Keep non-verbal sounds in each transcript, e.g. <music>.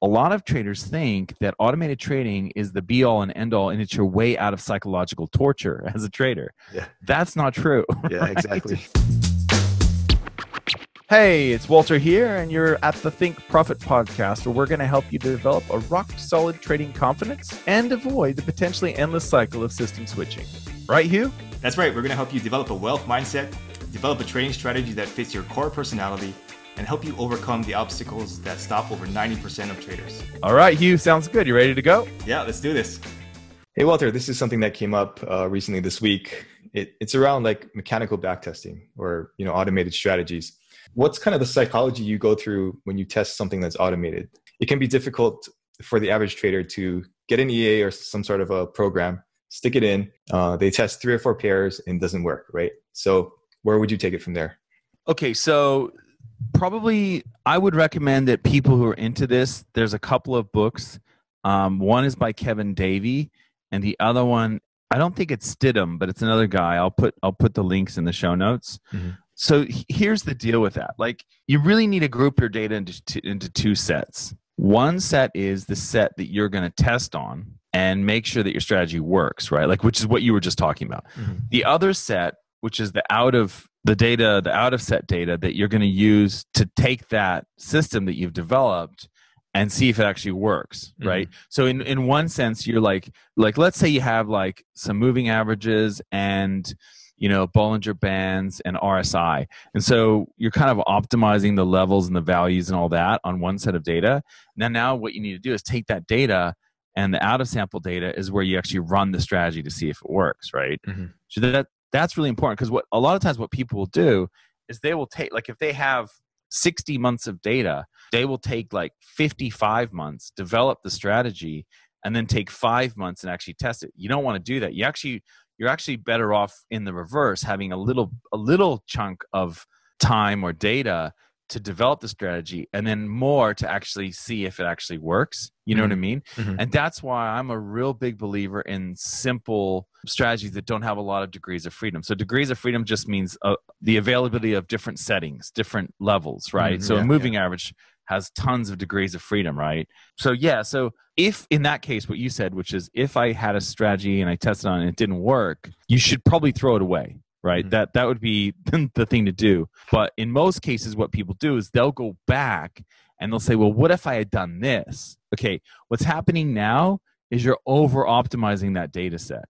a lot of traders think that automated trading is the be all and end all and it's your way out of psychological torture <laughs> as a trader. Yeah. That's not true. Yeah, <laughs> right? exactly. Hey, it's Walter here, and you're at the Think Profit podcast, where we're going to help you develop a rock solid trading confidence and avoid the potentially endless cycle of system switching. Right, Hugh? That's right. We're going to help you develop a wealth mindset, develop a trading strategy that fits your core personality, and help you overcome the obstacles that stop over 90% of traders. All right, Hugh, sounds good. You ready to go? Yeah, let's do this. Hey, Walter, this is something that came up uh, recently this week. It, it's around like mechanical backtesting or you know automated strategies. What's kind of the psychology you go through when you test something that's automated? It can be difficult for the average trader to get an EA or some sort of a program, stick it in. Uh, they test three or four pairs and doesn't work, right? So where would you take it from there? Okay, so probably I would recommend that people who are into this, there's a couple of books. Um, one is by Kevin Davey, and the other one, I don't think it's Stidham, but it's another guy. I'll put I'll put the links in the show notes. Mm-hmm. So here's the deal with that. Like you really need to group your data into two, into two sets. One set is the set that you're going to test on and make sure that your strategy works, right? Like which is what you were just talking about. Mm-hmm. The other set, which is the out of the data, the out of set data that you're going to use to take that system that you've developed and see if it actually works right mm-hmm. so in in one sense you're like like let's say you have like some moving averages and you know bollinger bands and rsi and so you're kind of optimizing the levels and the values and all that on one set of data now now what you need to do is take that data and the out of sample data is where you actually run the strategy to see if it works right mm-hmm. so that that's really important because what a lot of times what people will do is they will take like if they have 60 months of data they will take like 55 months develop the strategy and then take five months and actually test it. You don't want to do that. You actually you're actually better off in the reverse having a little a little chunk of time or data to develop the strategy and then more to actually see if it actually works. You know mm-hmm. what I mean? Mm-hmm. And that's why I'm a real big believer in simple strategies that don't have a lot of degrees of freedom. So degrees of freedom just means uh, the availability of different settings, different levels, right? Mm-hmm. So yeah, a moving yeah. average has tons of degrees of freedom, right? So yeah, so if in that case what you said, which is if I had a strategy and I tested on it and it didn't work, you should probably throw it away right? Mm-hmm. that that would be <laughs> the thing to do. But in most cases what people do is they'll go back and they'll say well what if i had done this? Okay what's happening now is you're over optimizing that data set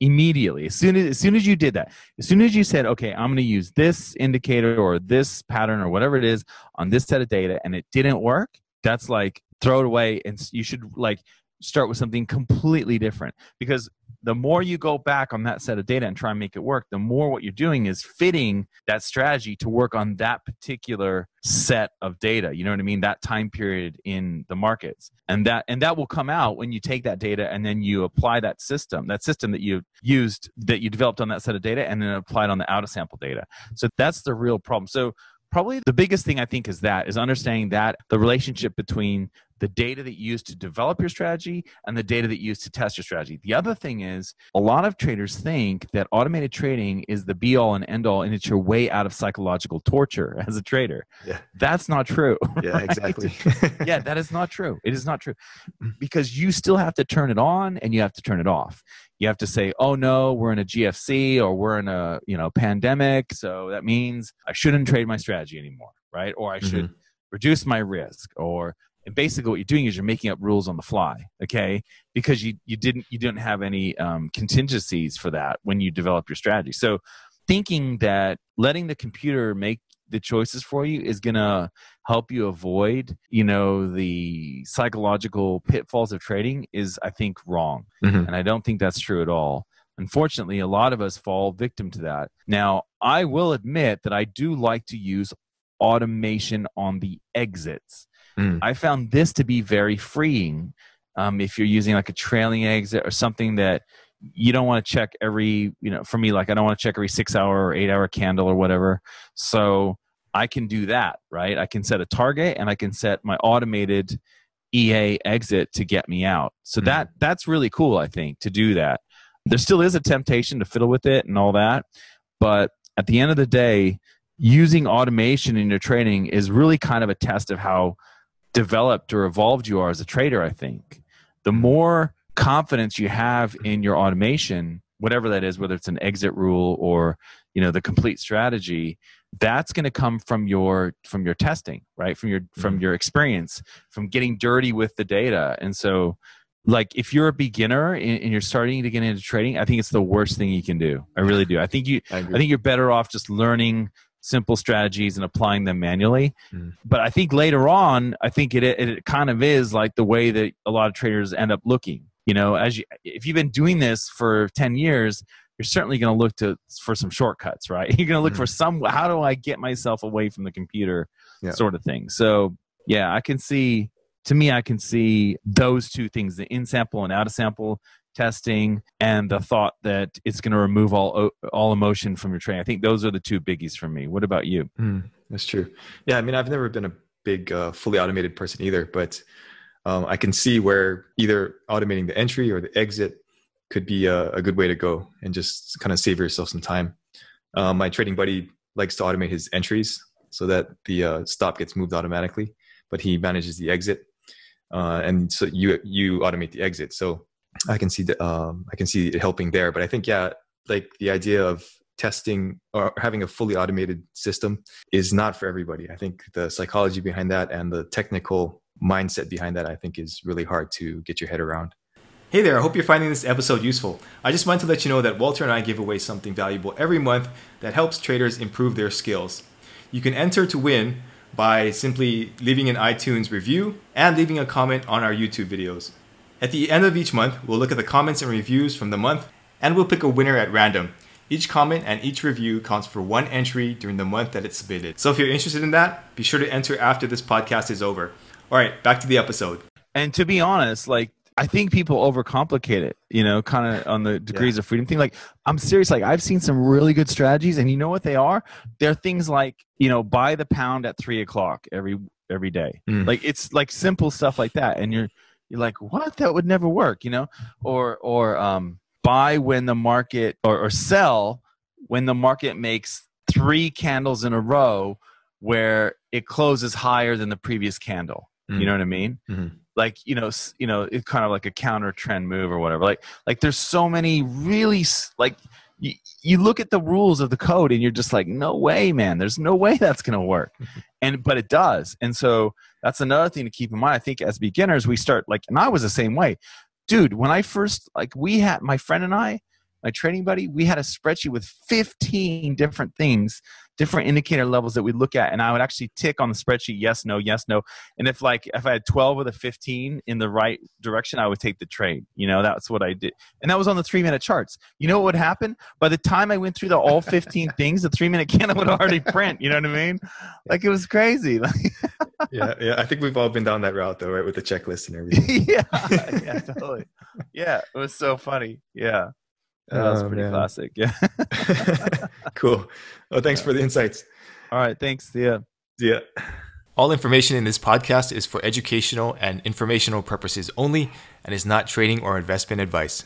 immediately. As soon as, as soon as you did that as soon as you said okay i'm going to use this indicator or this pattern or whatever it is on this set of data and it didn't work that's like throw it away and you should like start with something completely different because the more you go back on that set of data and try and make it work, the more what you're doing is fitting that strategy to work on that particular set of data. You know what I mean? That time period in the markets. And that and that will come out when you take that data and then you apply that system, that system that you used that you developed on that set of data and then apply it on the out of sample data. So that's the real problem. So probably the biggest thing I think is that is understanding that the relationship between the data that you use to develop your strategy and the data that you use to test your strategy. The other thing is a lot of traders think that automated trading is the be all and end all and it's your way out of psychological torture <laughs> as a trader. Yeah. That's not true. Yeah, <laughs> right? exactly. <laughs> yeah, that is not true. It is not true because you still have to turn it on and you have to turn it off. You have to say, "Oh no, we're in a GFC or we're in a, you know, pandemic, so that means I shouldn't trade my strategy anymore." Right? Or I should mm-hmm. reduce my risk or and basically what you're doing is you're making up rules on the fly okay? Because you, you didn't you didn't have any um, contingencies for that when you developed your strategy. So thinking that letting the computer make the choices for you is going to help you avoid you know the psychological pitfalls of trading is i think wrong. Mm-hmm. and i don't think that's true at all. Unfortunately a lot of us fall victim to that. Now i will admit that i do like to use automation on the exits Mm. I found this to be very freeing um, if you're using like a trailing exit or something that you don't want to check every, you know, for me, like I don't want to check every six hour or eight hour candle or whatever. So I can do that, right? I can set a target and I can set my automated EA exit to get me out. So mm. that that's really cool, I think, to do that. There still is a temptation to fiddle with it and all that, but at the end of the day, using automation in your trading is really kind of a test of how developed or evolved you are as a trader, I think, the more confidence you have in your automation, whatever that is, whether it's an exit rule or you know the complete strategy, that's going to come from your from your testing, right? From your from mm-hmm. your experience, from getting dirty with the data, and so like if you're a beginner and, you're starting to get into trading i think it's the worst thing you can do. I really do. I think you i, I think you're better off just learning simple strategies and applying them manually. Mm. But I think later on, I think it, it, it kind of is like the way that a lot of traders end up looking. You know, as you if you've been doing this for ten years, you're certainly going to look to for some shortcuts, right? <laughs> You're going to look mm. for some how do I get myself away from the computer, yeah. sort of thing. So yeah, I can see. To me, I can see those two things: the in sample and out of sample testing and the thought that it's going to remove all all emotion from your training. I think those are the two biggies for me. What about you? Mm, that's true. Yeah, I mean, I've never been a big uh, fully automated person either, but um, I can see where either automating the entry or the exit could be a, a good way to go and just kind of save yourself some time. Um, my trading buddy likes to automate his entries so that the uh, stop gets moved automatically, but he manages the exit. Uh, and so you you automate the exit. So I can see the, um, I can see it helping there. But I think yeah, like the idea of testing or having a fully automated system is not for everybody. I think the psychology behind that and the technical mindset behind that I think is really hard to get your head around. Hey there, I hope you're finding this episode useful. I just wanted to let you know that Walter and I give away something valuable every month that helps traders improve their skills. You can enter to win by simply leaving an iTunes review and leaving a comment on our YouTube videos. At the end of each month, we'll look at the comments and reviews from the month, and we'll pick a winner at random. Each comment and each review counts for one entry during the month that it's submitted. So if you're interested in that, be sure to enter after this podcast is over. All right, back to the episode. And to be honest, like I think people overcomplicate it, you know, kind of on the degrees yeah. of freedom thing. Like, I'm serious. Like, I've seen some really good strategies, and you know what they are? They're things like, you know, buy the pound at three o'clock every every day. Mm. Like, it's like simple stuff like that, and you're you're like, what? That would never work, you know? Or or um, buy when the market or, or sell when the market makes three candles in a row where it closes higher than the previous candle. Mm-hmm. You know what I mean? Mm-hmm. Like you know, you know, it's kind of like a counter trend move or whatever. Like like there's so many really like you, you look at the rules of the code and you're just like no way man there's no way <laughs> that's going to work <laughs> and but it does and so that's another thing to keep in mind. I think as beginners we start like and i was the same way. Dude when i first like we had my friend and i my training buddy we had a spreadsheet with 15 different things different indicator levels that we look at and i would actually tick on the spreadsheet yes no yes no. And if like if i had 12 of the 15 in the right direction i would take the trade. You know that's what i did. And that was on the three minute charts. You know what would happen? By the time i went through the all 15 <laughs> things the three minute <laughs> candle would already print. You know what i mean? Like it was crazy <laughs> yeah yeah i think we've all been down that route though right with the checklist and everything <laughs> yeah <laughs> yeah totally yeah it was so funny yeah that was oh, pretty man. classic. Yeah. <laughs> cool. Well, thanks for the insights. All right. Thanks. See ya. See ya. All information in this podcast is for educational and informational purposes only and is not trading or investment advice.